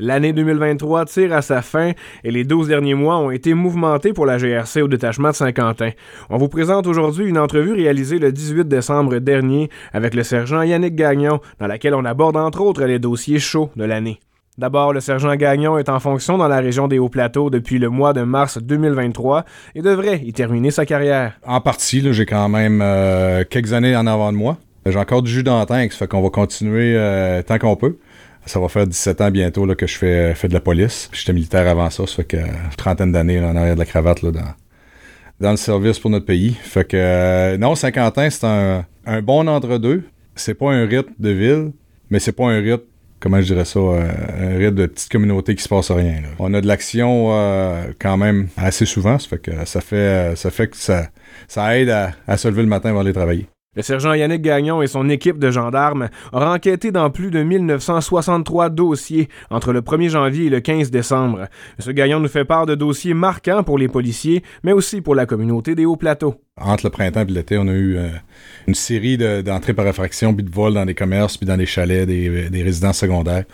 L'année 2023 tire à sa fin et les 12 derniers mois ont été mouvementés pour la GRC au détachement de Saint-Quentin. On vous présente aujourd'hui une entrevue réalisée le 18 décembre dernier avec le sergent Yannick Gagnon, dans laquelle on aborde entre autres les dossiers chauds de l'année. D'abord, le sergent Gagnon est en fonction dans la région des Hauts-Plateaux depuis le mois de mars 2023 et devrait y terminer sa carrière. En partie, j'ai quand même euh, quelques années en avant de moi. J'ai encore du jus dans la tank, ça fait qu'on va continuer euh, tant qu'on peut. Ça va faire 17 ans bientôt là, que je fais, fais de la police. J'étais militaire avant ça, ça fait que une trentaine d'années en arrière de la cravate là, dans, dans le service pour notre pays. Fait que euh, non, Saint-Quentin, c'est un, un bon entre-deux. C'est pas un rythme de ville, mais c'est pas un rythme comment je dirais ça, euh, un rythme de petite communauté qui se passe rien. On a de l'action euh, quand même assez souvent, ça fait que ça fait, ça fait que ça, ça aide à, se lever le matin et aller travailler. Le sergent Yannick Gagnon et son équipe de gendarmes ont enquêté dans plus de 1963 dossiers entre le 1er janvier et le 15 décembre. M. Gagnon nous fait part de dossiers marquants pour les policiers, mais aussi pour la communauté des Hauts-Plateaux. Entre le printemps et l'été, on a eu euh, une série d'entrées par effraction, puis de vols dans des commerces, puis dans des chalets, des résidences secondaires.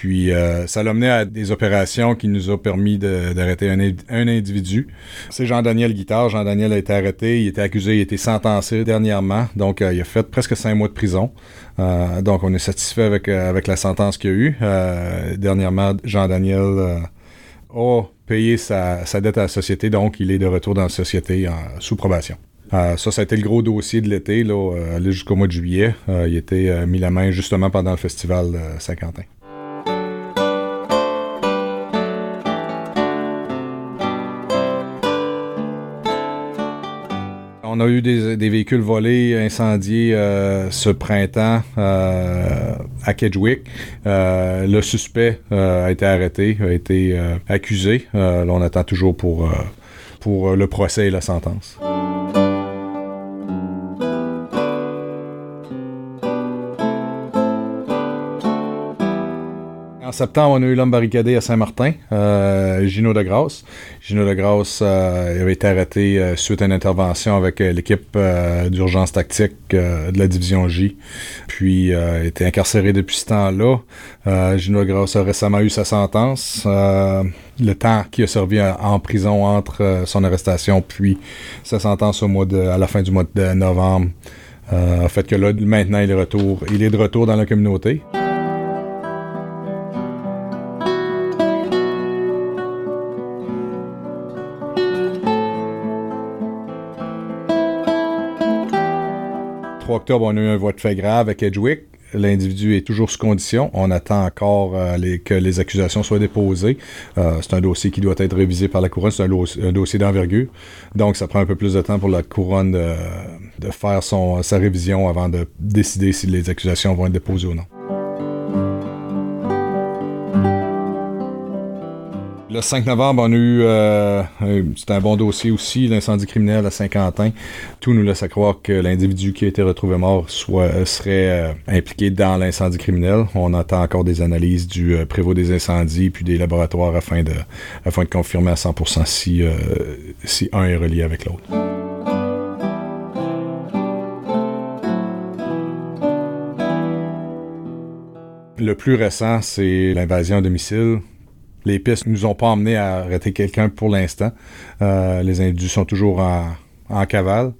Puis euh, ça l'a mené à des opérations qui nous ont permis d'arrêter un, individu. C'est Jean-Daniel Guitard. Jean-Daniel a été arrêté, il était accusé, il a été sentencé dernièrement. Donc euh, il a fait presque cinq mois de prison. Euh, donc on est satisfait avec, avec la sentence qu'il a eue. dernièrement, Jean-Daniel a payé sa, dette à la société, donc il est de retour dans la société sous probation. ça, ça a été le gros dossier de l'été, là, jusqu'au mois de juillet. il était mis la main justement pendant le festival Saint-Quentin. On a eu des, véhicules volés, incendiés euh, ce printemps euh, à Kedgewick. Euh, le suspect a été arrêté, a été accusé. là, on attend toujours pour, pour le procès et la sentence. Septembre, on a eu l'homme barricadé à Saint-Martin, euh, Gino de Grasse. Gino de Grasse euh, avait été arrêté euh, suite à une intervention avec l'équipe d'urgence tactique de la division J, puis été incarcéré depuis ce temps-là. Gino de Grasse a récemment eu sa sentence. le temps qui a servi en prison entre son arrestation puis sa sentence au mois de, à la fin du mois de novembre a fait que là, maintenant, il est, retour, il est de retour dans la communauté. Octobre, on a eu un vote fait grave avec Edgewick. L'individu est toujours sous condition. On attend encore euh, que les accusations soient déposées. Euh, c'est un dossier qui doit être révisé par la couronne. C'est un, dossier d'envergure. Donc, ça prend un peu plus de temps pour la couronne de, faire sa révision avant de décider si les accusations vont être déposées ou non. Le 5 novembre, on a eu, euh, c'est un bon dossier aussi, l'incendie criminel à Saint-Quentin. Tout nous laisse à croire que l'individu qui a été retrouvé mort euh, serait euh, impliqué dans l'incendie criminel. On attend encore des analyses du prévôt des incendies puis des laboratoires afin de, afin de confirmer à 100% si, si un est relié avec l'autre. Le plus récent, c'est l'invasion à domicile les pistes nous ont pas emmené à arrêter quelqu'un pour l'instant. Euh, les individus sont toujours en, cavale,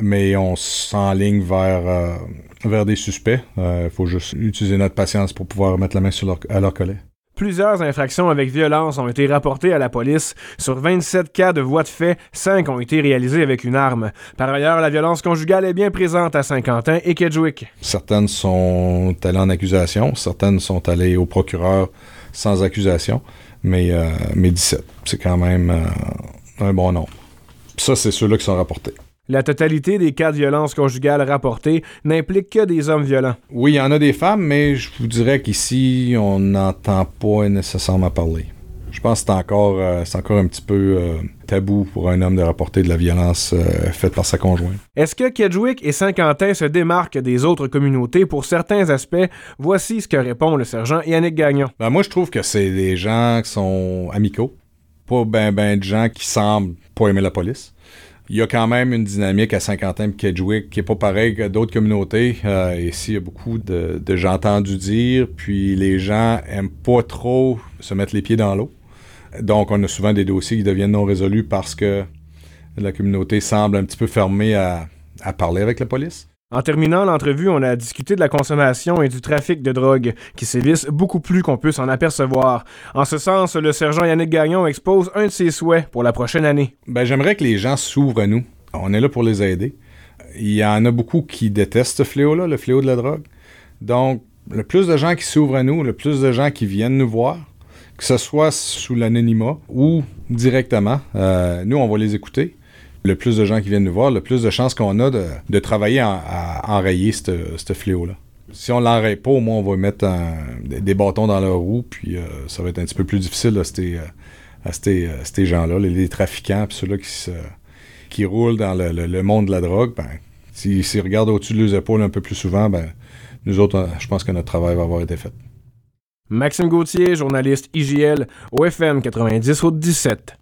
mais on s'enligne vers, euh, vers des suspects. Il euh, faut juste utiliser notre patience pour pouvoir mettre la main sur leur, à leur collet. Plusieurs infractions avec violence ont été rapportées à la police. Sur 27 cas de voies de fait, 5 ont été réalisés avec une arme. Par ailleurs, la violence conjugale est bien présente à Saint-Quentin et Kedgewick. Certaines sont allées en accusation, certaines sont allées au procureur sans accusation mais, euh, mais 17. C'est quand même euh, un bon nombre. Ça, c'est ceux-là qui sont rapportés. La totalité des cas de violence conjugale rapportés n'implique que des hommes violents. Oui, il y en a des femmes, mais je vous dirais qu'ici, on n'entend pas nécessairement parler. Je pense que c'est encore, euh, encore un petit peu tabou pour un homme de rapporter de la violence faite par sa conjointe. Est-ce que Kedgewick et Saint-Quentin se démarquent des autres communautés? Pour certains aspects? Voici ce que répond le sergent Yannick Gagnon. Ben, moi, je trouve que c'est des gens qui sont amicaux, pas ben ben de gens qui semblent pas aimer la police. il y a quand même une dynamique à Saint-Quentin et Kedgewick qui est pas pareille que d'autres communautés. Euh, ici, il y a beaucoup de, de j'ai entendu dire, puis les gens aiment pas trop se mettre les pieds dans l'eau. Donc, on a souvent des dossiers qui deviennent non résolus parce que la communauté semble un petit peu fermée à, à parler avec la police. En terminant l'entrevue, on a discuté de la consommation et du trafic de drogue, qui sévissent beaucoup plus qu'on peut s'en apercevoir. En ce sens, le sergent Yannick Gagnon expose un de ses souhaits pour la prochaine année. Ben, j'aimerais que les gens s'ouvrent à nous. On est là pour les aider. Il y en a beaucoup qui détestent ce fléau-là, le fléau de la drogue. Donc, le plus de gens qui s'ouvrent à nous, le plus de gens qui viennent nous voir, que ce soit sous l'anonymat ou directement, euh, nous, on va les écouter le plus de gens qui viennent nous voir, le plus de chances qu'on a de, travailler à enrayer ce fléau-là. Si on l'enraye pas, au moins on va mettre des bâtons dans leur roue, puis euh, ça va être un petit peu plus difficile à ces, ces, gens-là, les, trafiquants, puis ceux-là qui, roulent dans le, monde de la drogue. Ben, s'ils regardent au-dessus de leurs épaules un peu plus souvent, ben, nous autres, je pense que notre travail va avoir été fait. Maxime Gauthier, journaliste IGL, OFM 90 au 17.